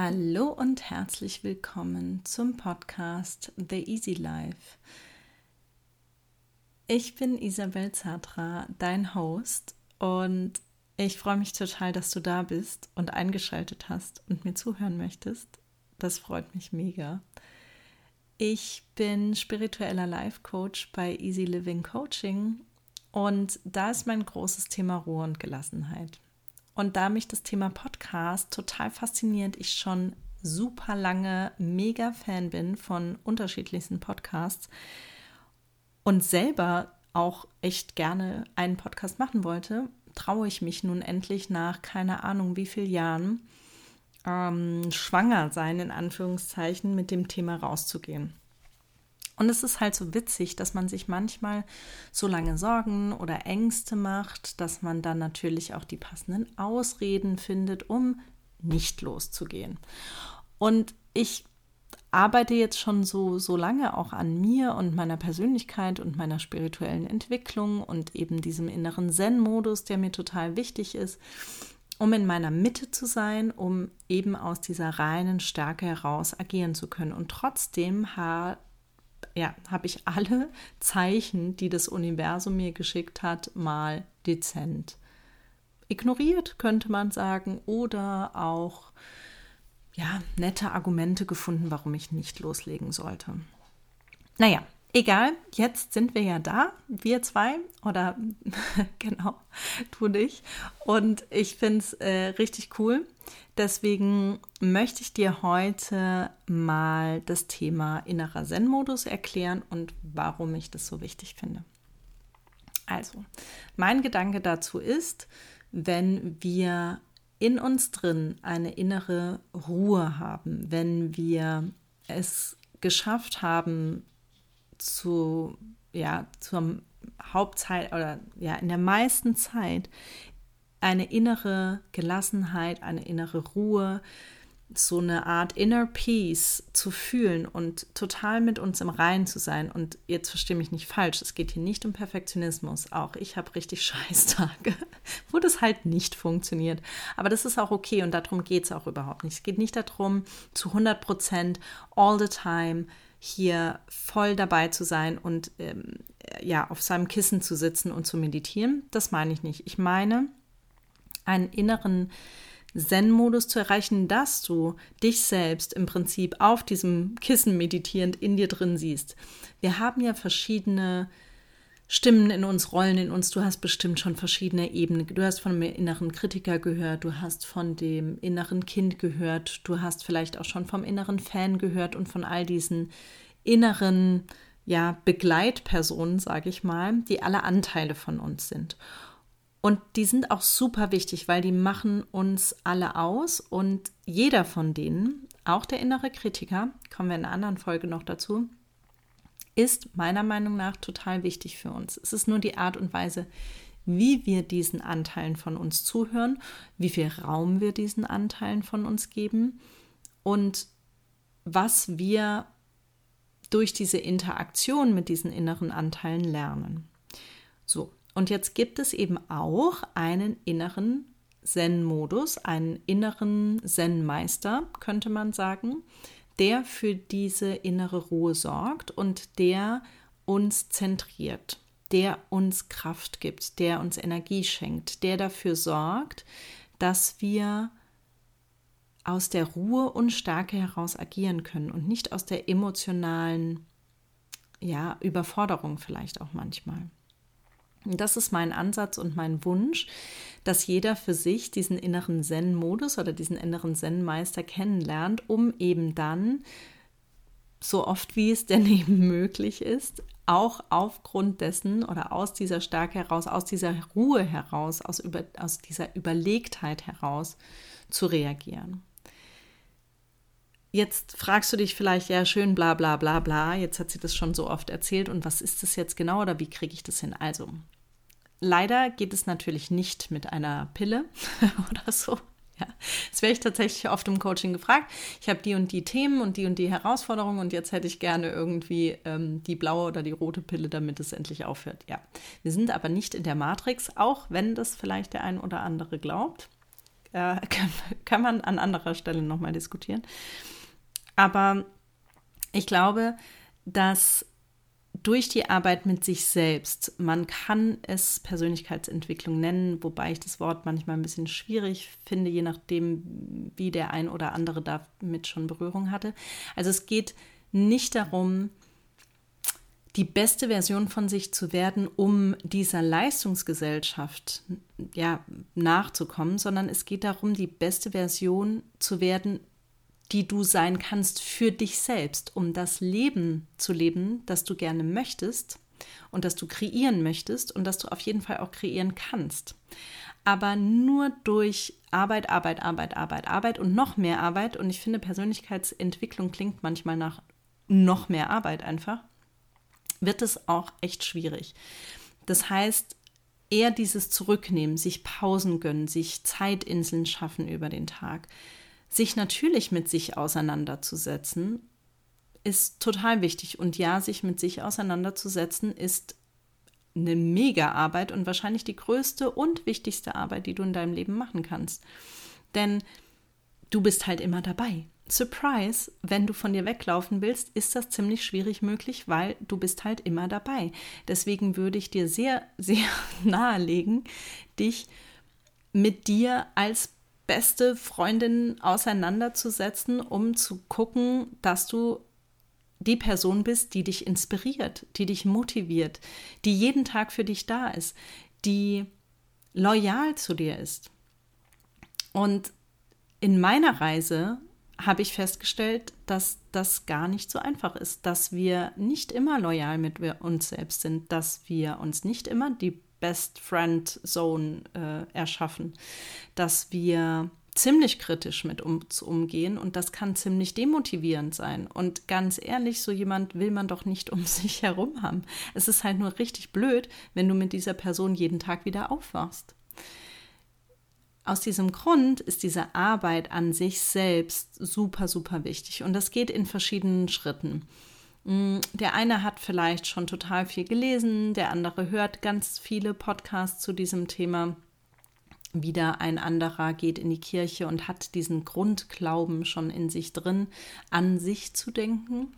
Hallo und herzlich willkommen zum Podcast The Easy Life. Ich bin Isabel Zatra, dein Host, und ich freue mich total, dass du da bist und eingeschaltet hast und mir zuhören möchtest. Das freut mich mega. Ich bin spiritueller Life Coach bei Easy Living Coaching und da ist mein großes Thema Ruhe und Gelassenheit. Und da mich das Thema Podcast total fasziniert, ich schon super lange mega Fan bin von unterschiedlichsten Podcasts und selber auch echt gerne einen Podcast machen wollte, traue ich mich nun endlich nach keine Ahnung wie vielen Jahren ähm, schwanger sein, in Anführungszeichen, mit dem Thema rauszugehen. Und es ist halt so witzig, dass man sich manchmal so lange Sorgen oder Ängste macht, dass man dann natürlich auch die passenden Ausreden findet, um nicht loszugehen. Und ich arbeite jetzt schon so, so lange auch an mir und meiner Persönlichkeit und meiner spirituellen Entwicklung und eben diesem inneren Zen-Modus, der mir total wichtig ist, um in meiner Mitte zu sein, um eben aus dieser reinen Stärke heraus agieren zu können. Und trotzdem ha ja, habe ich alle Zeichen, die das Universum mir geschickt hat, mal dezent ignoriert, könnte man sagen, oder auch ja, nette Argumente gefunden, warum ich nicht loslegen sollte. Naja, egal, jetzt sind wir ja da, wir zwei, oder genau, du und ich. Und ich finde es äh, richtig cool. Deswegen möchte ich dir heute mal das Thema innerer Zen-Modus erklären und warum ich das so wichtig finde. Also, mein Gedanke dazu ist, wenn wir in uns drin eine innere Ruhe haben, wenn wir es geschafft haben, zu, ja, zur Hauptzeit oder ja, in der meisten Zeit eine innere Gelassenheit, eine innere Ruhe, so eine Art Inner Peace zu fühlen und total mit uns im Reinen zu sein. Und jetzt verstehe mich nicht falsch, es geht hier nicht um Perfektionismus. Auch ich habe richtig Scheißtage, wo das halt nicht funktioniert. Aber das ist auch okay und darum geht es auch überhaupt nicht. Es geht nicht darum, zu 100 Prozent all the time hier voll dabei zu sein und ähm, ja, auf seinem Kissen zu sitzen und zu meditieren. Das meine ich nicht. Ich meine, einen inneren Zen-Modus zu erreichen, dass du dich selbst im Prinzip auf diesem Kissen meditierend in dir drin siehst. Wir haben ja verschiedene Stimmen in uns, Rollen in uns. Du hast bestimmt schon verschiedene Ebenen. Du hast von dem inneren Kritiker gehört, du hast von dem inneren Kind gehört, du hast vielleicht auch schon vom inneren Fan gehört und von all diesen inneren ja, Begleitpersonen, sage ich mal, die alle Anteile von uns sind. Und die sind auch super wichtig, weil die machen uns alle aus und jeder von denen, auch der innere Kritiker, kommen wir in einer anderen Folge noch dazu, ist meiner Meinung nach total wichtig für uns. Es ist nur die Art und Weise, wie wir diesen Anteilen von uns zuhören, wie viel Raum wir diesen Anteilen von uns geben und was wir durch diese Interaktion mit diesen inneren Anteilen lernen. So, und jetzt gibt es eben auch einen inneren Zen-Modus, einen inneren Zen-Meister, könnte man sagen, der für diese innere Ruhe sorgt und der uns zentriert, der uns Kraft gibt, der uns Energie schenkt, der dafür sorgt, dass wir aus der Ruhe und Stärke heraus agieren können und nicht aus der emotionalen ja, Überforderung vielleicht auch manchmal. Das ist mein Ansatz und mein Wunsch, dass jeder für sich diesen inneren Zen-Modus oder diesen inneren Zen-Meister kennenlernt, um eben dann, so oft wie es denn eben möglich ist, auch aufgrund dessen oder aus dieser Stärke heraus, aus dieser Ruhe heraus, aus, über, aus dieser Überlegtheit heraus zu reagieren. Jetzt fragst du dich vielleicht, ja, schön, bla bla bla bla, jetzt hat sie das schon so oft erzählt und was ist das jetzt genau oder wie kriege ich das hin? Also, Leider geht es natürlich nicht mit einer Pille oder so. Ja, das wäre ich tatsächlich oft im Coaching gefragt. Ich habe die und die Themen und die und die Herausforderungen und jetzt hätte ich gerne irgendwie ähm, die blaue oder die rote Pille, damit es endlich aufhört. Ja, wir sind aber nicht in der Matrix, auch wenn das vielleicht der ein oder andere glaubt. äh, kann, kann man an anderer Stelle nochmal diskutieren. Aber ich glaube, dass durch die Arbeit mit sich selbst, man kann es Persönlichkeitsentwicklung nennen, wobei ich das Wort manchmal ein bisschen schwierig finde, je nachdem, wie der ein oder andere damit schon Berührung hatte. Also es geht nicht darum, die beste Version von sich zu werden, um dieser Leistungsgesellschaft ja, nachzukommen, sondern es geht darum, die beste Version zu werden, die du sein kannst für dich selbst, um das Leben zu leben, das du gerne möchtest und das du kreieren möchtest und das du auf jeden Fall auch kreieren kannst. Aber nur durch Arbeit, Arbeit, Arbeit, Arbeit, Arbeit und noch mehr Arbeit. Und ich finde, Persönlichkeitsentwicklung klingt manchmal nach noch mehr Arbeit einfach, wird es auch echt schwierig. Das heißt, eher dieses Zurücknehmen, sich Pausen gönnen, sich Zeitinseln schaffen über den Tag, sich natürlich mit sich auseinanderzusetzen, ist total wichtig. Und ja, sich mit sich auseinanderzusetzen, ist eine Mega-Arbeit und wahrscheinlich die größte und wichtigste Arbeit, die du in deinem Leben machen kannst. Denn du bist halt immer dabei. Surprise, wenn du von dir weglaufen willst, ist das ziemlich schwierig möglich, weil du bist halt immer dabei. Deswegen würde ich dir sehr, sehr nahelegen, dich mit dir als beste Freundin auseinanderzusetzen, um zu gucken, dass du die Person bist, die dich inspiriert, die dich motiviert, die jeden Tag für dich da ist, die loyal zu dir ist. Und in meiner Reise habe ich festgestellt, dass das gar nicht so einfach ist, dass wir nicht immer loyal mit uns selbst sind, dass wir uns nicht immer die Best Friend Zone äh, erschaffen, dass wir ziemlich kritisch mit uns umgehen und das kann ziemlich demotivierend sein. Und ganz ehrlich, so jemand will man doch nicht um sich herum haben. Es ist halt nur richtig blöd, wenn du mit dieser Person jeden Tag wieder aufwachst. Aus diesem Grund ist diese Arbeit an sich selbst super, super wichtig. Und das geht in verschiedenen Schritten. Mm, der eine hat vielleicht schon total viel gelesen, der andere hört ganz viele Podcasts zu diesem Thema. Wieder ein anderer geht in die Kirche und hat diesen Grundglauben schon in sich drin, an sich zu denken,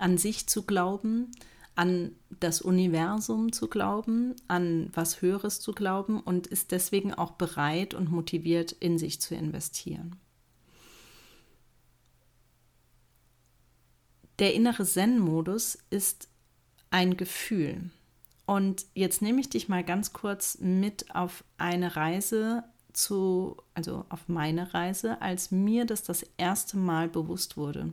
an sich zu glauben, an das Universum zu glauben, an was Höheres zu glauben und ist deswegen auch bereit und motiviert, in sich zu investieren. Der innere Zen-Modus ist ein Gefühl. Und jetzt nehme ich dich mal ganz kurz mit auf eine Reise zu, also auf meine Reise, als mir das das erste Mal bewusst wurde.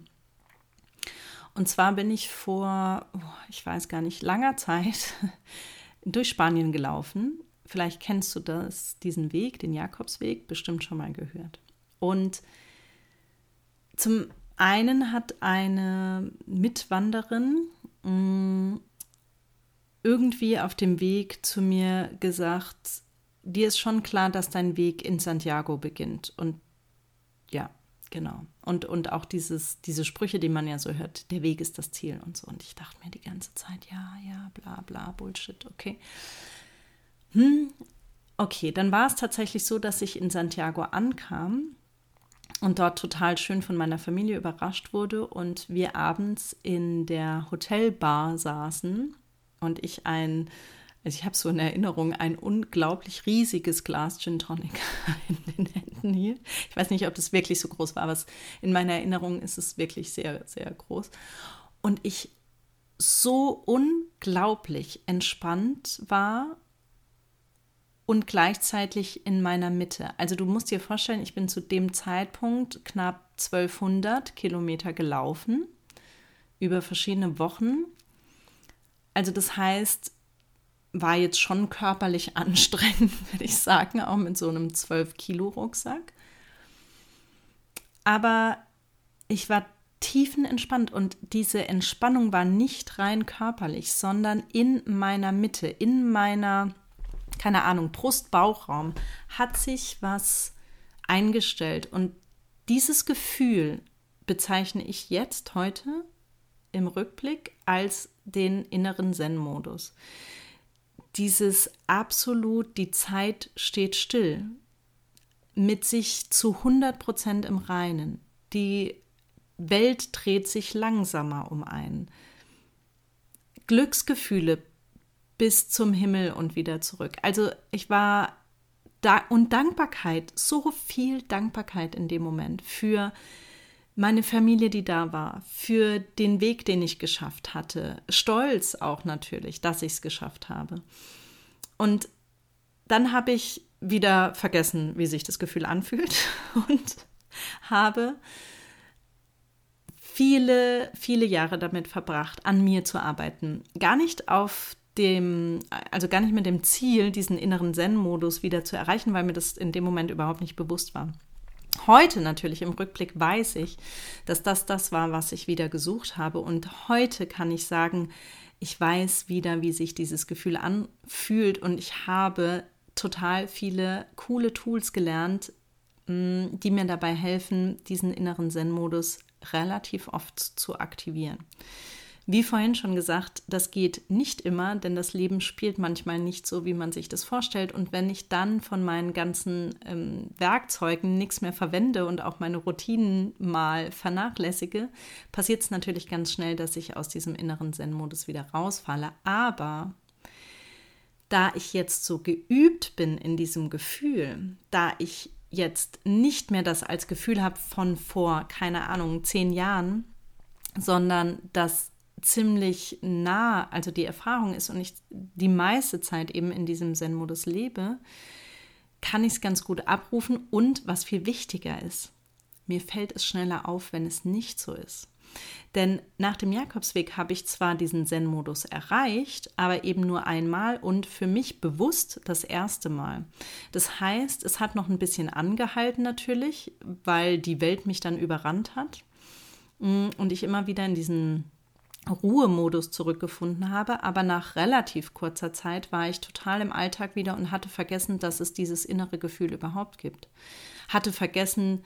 Und zwar bin ich vor, oh, ich weiß gar nicht, langer Zeit durch Spanien gelaufen. Vielleicht kennst du das, diesen Weg, den Jakobsweg, bestimmt schon mal gehört. Und zum einen hat eine Mitwanderin mh, mm, irgendwie auf dem Weg zu mir gesagt, dir ist schon klar, dass dein Weg in Santiago beginnt. Und ja, Genau. Und, und auch dieses, diese Sprüche, die man ja so hört, der Weg ist das Ziel und so. Und ich dachte mir die ganze Zeit, ja, ja, bla, bla, Bullshit, okay. Hm, okay, dann war es tatsächlich so, dass ich in Santiago ankam und dort total schön von meiner Familie überrascht wurde und wir abends in der Hotelbar saßen und ich ein also ich habe so in Erinnerung ein unglaublich riesiges Glas Gin Tonic in den Händen hier. Ich weiß nicht, ob das wirklich so groß war, aber in meiner Erinnerung ist es wirklich sehr, sehr groß. Und ich so unglaublich entspannt war und gleichzeitig in meiner Mitte. Also du musst dir vorstellen, ich bin zu dem Zeitpunkt knapp 1200 Kilometer gelaufen über verschiedene Wochen. Also das heißt, war jetzt schon körperlich anstrengend, würde ich sagen, auch mit so einem 12-Kilo-Rucksack. Aber ich war tiefenentspannt und diese Entspannung war nicht rein körperlich, sondern in meiner Mitte, in meiner, keine Ahnung, Brust-Bauchraum hat sich was eingestellt. Und dieses Gefühl bezeichne ich jetzt heute im Rückblick als den inneren Zen-Modus dieses absolut, die Zeit steht still. mit sich zu 100 Prozent im Reinen. Die Welt dreht sich langsamer um einen. Glücksgefühle bis zum Himmel und wieder zurück. Also ich war da und Dankbarkeit, so viel Dankbarkeit in dem Moment für meine Familie, die da war, für den Weg, den ich geschafft hatte. Stolz auch natürlich, dass ich es geschafft habe. Und dann habe ich wieder vergessen, wie sich das Gefühl anfühlt und habe viele, viele Jahre damit verbracht, an mir zu arbeiten. Gar nicht auf dem, also gar nicht mit dem Ziel, diesen inneren Zen-Modus wieder zu erreichen, weil mir das in dem Moment überhaupt nicht bewusst war. Heute natürlich im Rückblick weiß ich, dass das das war, was ich wieder gesucht habe. Und heute kann ich sagen, ich weiß wieder, wie sich dieses Gefühl anfühlt und ich habe total viele coole Tools gelernt, mm, die mir dabei helfen, diesen inneren Zen-Modus relativ oft zu aktivieren. Wie vorhin schon gesagt, das geht nicht immer, denn das Leben spielt manchmal nicht so, wie man sich das vorstellt. Und wenn ich dann von meinen ganzen ähm, Werkzeugen nichts mehr verwende und auch meine Routinen mal vernachlässige, passiert es natürlich ganz schnell, dass ich aus diesem inneren Zen-Modus wieder rausfalle. Aber da ich jetzt so geübt bin in diesem Gefühl, da ich jetzt nicht mehr das als Gefühl habe von vor, keine Ahnung, zehn Jahren, sondern das ziemlich nah, also die Erfahrung ist und ich die meiste Zeit eben in diesem Zen-Modus lebe, kann ich es ganz gut abrufen und was viel wichtiger ist, mir fällt es schneller auf, wenn es nicht so ist. Denn nach dem Jakobsweg habe ich zwar diesen Zen-Modus erreicht, aber eben nur einmal und für mich bewusst das erste Mal. Das heißt, es hat noch ein bisschen angehalten natürlich, weil die Welt mich dann überrannt hat mm, und ich immer wieder in diesen Ruhemodus zurückgefunden habe, aber nach relativ kurzer Zeit war ich total im Alltag wieder und hatte vergessen, dass es dieses innere Gefühl überhaupt gibt. Hatte vergessen,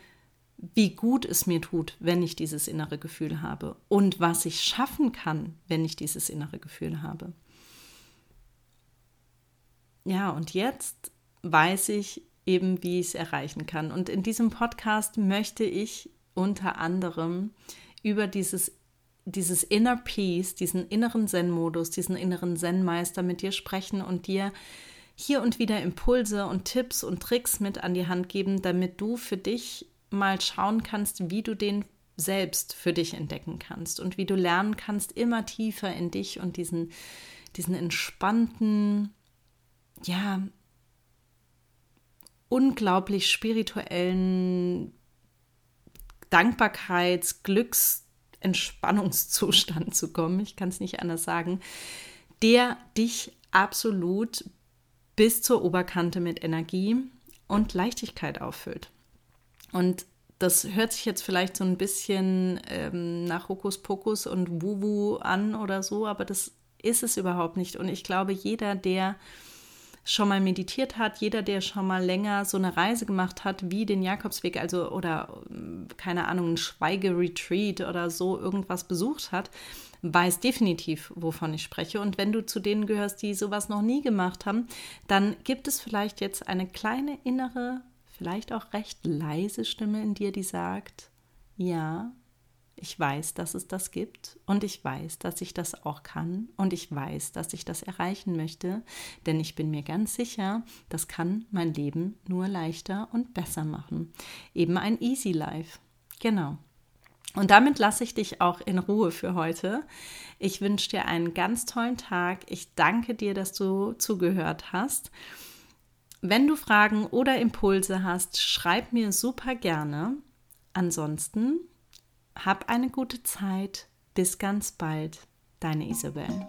wie gut es mir tut, wenn ich dieses innere Gefühl habe und was ich schaffen kann, wenn ich dieses innere Gefühl habe. Ja, und jetzt weiß ich eben, wie ich es erreichen kann. Und in diesem Podcast möchte ich unter anderem über dieses dieses Inner Peace, diesen inneren Zen-Modus, diesen inneren Zen-Meister mit dir sprechen und dir hier und wieder Impulse und Tipps und Tricks mit an die Hand geben, damit du für dich mal schauen kannst, wie du den selbst für dich entdecken kannst und wie du lernen kannst, immer tiefer in dich und diesen, diesen entspannten, ja, unglaublich spirituellen Dankbarkeits-, Glücks- Entspannungszustand zu kommen, ich kann es nicht anders sagen, der dich absolut bis zur Oberkante mit Energie und Leichtigkeit auffüllt. Und das hört sich jetzt vielleicht so ein bisschen ähm, nach Hokuspokus und Wuwu an oder so, aber das ist es überhaupt nicht. Und ich glaube, jeder, der schon mal meditiert hat, jeder, der schon mal länger so eine Reise gemacht hat, wie den Jakobsweg, also oder keine Ahnung, ein Schweigeretreat oder so irgendwas besucht hat, weiß definitiv, wovon ich spreche. Und wenn du zu denen gehörst, die sowas noch nie gemacht haben, dann gibt es vielleicht jetzt eine kleine innere, vielleicht auch recht leise Stimme in dir, die sagt, ja, ich weiß, dass es das gibt und ich weiß, dass ich das auch kann und ich weiß, dass ich das erreichen möchte, denn ich bin mir ganz sicher, das kann mein Leben nur leichter und besser machen. Eben ein Easy Life. Genau. Und damit lasse ich dich auch in Ruhe für heute. Ich wünsche dir einen ganz tollen Tag. Ich danke dir, dass du zugehört hast. Wenn du Fragen oder Impulse hast, schreib mir super gerne. Ansonsten hab eine gute Zeit. Bis ganz bald. Deine Isabel.